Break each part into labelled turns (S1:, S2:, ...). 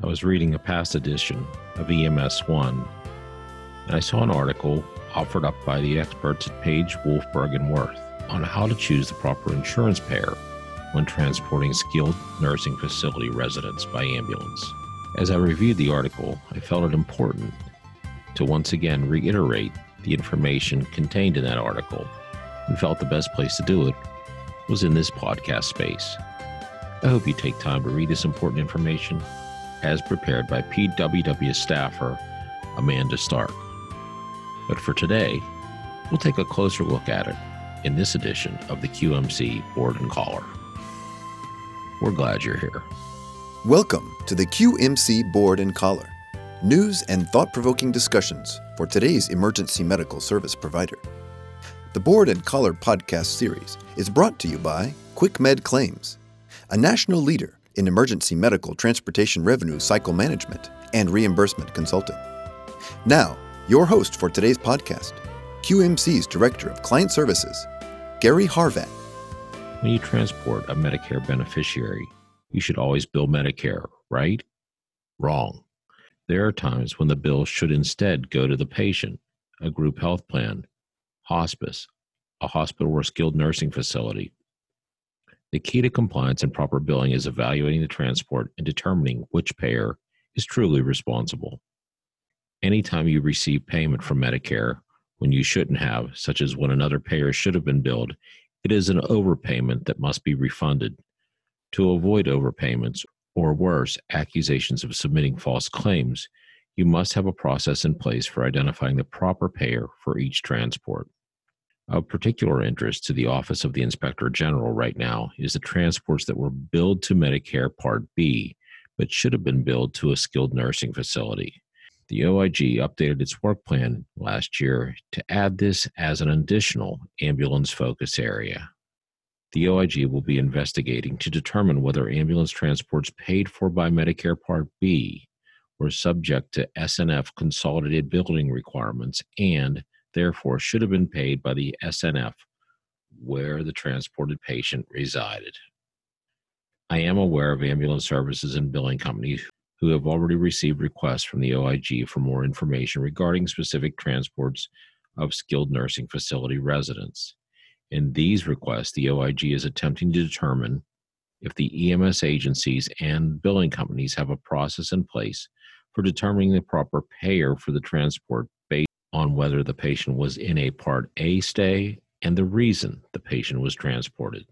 S1: I was reading a past edition of EMS 1, and I saw an article offered up by the experts at Page, Wolfberg, and Wirth on how to choose the proper insurance payer when transporting skilled nursing facility residents by ambulance. As I reviewed the article, I felt it important to once again reiterate the information contained in that article and felt the best place to do it was in this podcast space. I hope you take time to read this important information as prepared by PWW staffer Amanda Stark. But for today, we'll take a closer look at it in this edition of the QMC Board and Collar. We're glad you're here.
S2: Welcome to the QMC Board and Collar news and thought provoking discussions for today's emergency medical service provider. The Board and Collar podcast series is brought to you by QuickMed Claims, a national leader in emergency medical transportation revenue cycle management and reimbursement consulting. Now, your host for today's podcast, QMC's Director of Client Services, Gary Harvat.
S1: When you transport a Medicare beneficiary, you should always bill Medicare, right? Wrong. There are times when the bill should instead go to the patient, a group health plan, hospice, a hospital or skilled nursing facility, the key to compliance and proper billing is evaluating the transport and determining which payer is truly responsible. Anytime you receive payment from Medicare when you shouldn't have, such as when another payer should have been billed, it is an overpayment that must be refunded. To avoid overpayments, or worse, accusations of submitting false claims, you must have a process in place for identifying the proper payer for each transport. Of particular interest to the Office of the Inspector General right now is the transports that were billed to Medicare Part B, but should have been billed to a skilled nursing facility. The OIG updated its work plan last year to add this as an additional ambulance focus area. The OIG will be investigating to determine whether ambulance transports paid for by Medicare Part B were subject to SNF consolidated billing requirements and therefore should have been paid by the SNF where the transported patient resided. I am aware of ambulance services and billing companies who have already received requests from the OIG for more information regarding specific transports of skilled nursing facility residents. In these requests, the OIG is attempting to determine if the EMS agencies and billing companies have a process in place for determining the proper payer for the transport on whether the patient was in a Part A stay and the reason the patient was transported.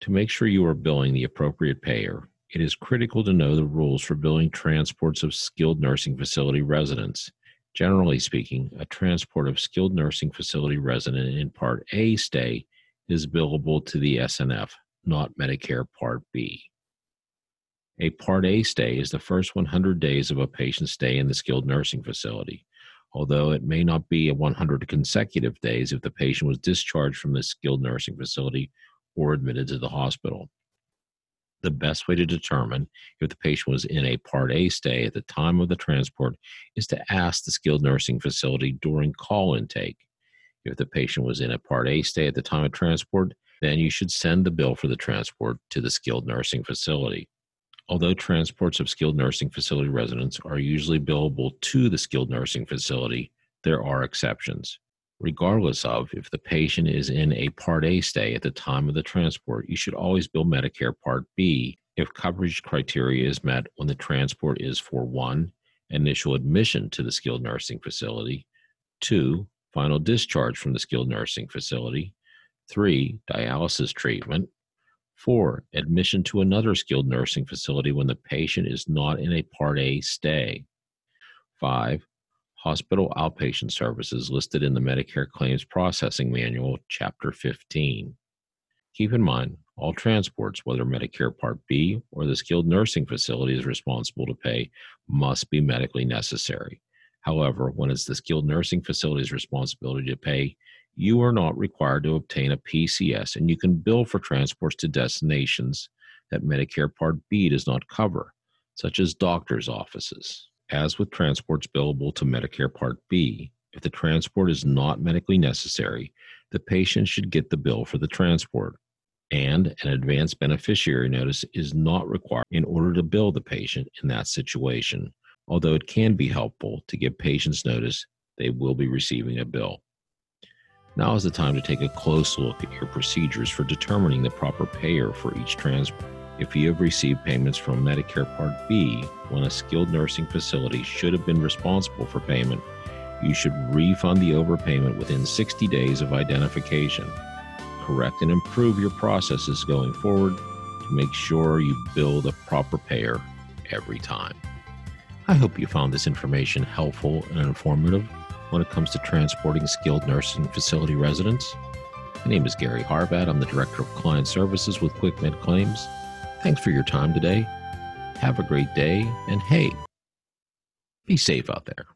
S1: To make sure you are billing the appropriate payer, it is critical to know the rules for billing transports of skilled nursing facility residents. Generally speaking, a transport of skilled nursing facility resident in Part A stay is billable to the SNF, not Medicare Part B. A Part A stay is the first 100 days of a patient's stay in the skilled nursing facility although it may not be 100 consecutive days if the patient was discharged from the skilled nursing facility or admitted to the hospital. The best way to determine if the patient was in a Part A stay at the time of the transport is to ask the skilled nursing facility during call intake. If the patient was in a Part A stay at the time of transport, then you should send the bill for the transport to the skilled nursing facility. Although transports of skilled nursing facility residents are usually billable to the skilled nursing facility, there are exceptions. Regardless of if the patient is in a Part A stay at the time of the transport, you should always bill Medicare Part B if coverage criteria is met when the transport is for one, initial admission to the skilled nursing facility, two, final discharge from the skilled nursing facility, three, dialysis treatment, Four, admission to another skilled nursing facility when the patient is not in a Part A stay. Five, hospital outpatient services listed in the Medicare Claims Processing Manual, Chapter 15. Keep in mind, all transports, whether Medicare Part B or the skilled nursing facility is responsible to pay, must be medically necessary. However, when it's the skilled nursing facility's responsibility to pay, you are not required to obtain a PCS, and you can bill for transports to destinations that Medicare Part B does not cover, such as doctor's offices. As with transports billable to Medicare Part B, if the transport is not medically necessary, the patient should get the bill for the transport. and an advance beneficiary notice is not required in order to bill the patient in that situation, although it can be helpful to give patients notice they will be receiving a bill. Now is the time to take a close look at your procedures for determining the proper payer for each transport. If you have received payments from Medicare Part B when a skilled nursing facility should have been responsible for payment, you should refund the overpayment within 60 days of identification. Correct and improve your processes going forward to make sure you bill the proper payer every time. I hope you found this information helpful and informative when it comes to transporting skilled nursing facility residents. My name is Gary Harvat. I'm the Director of Client Services with QuickMed Claims. Thanks for your time today. Have a great day, and hey, be safe out there.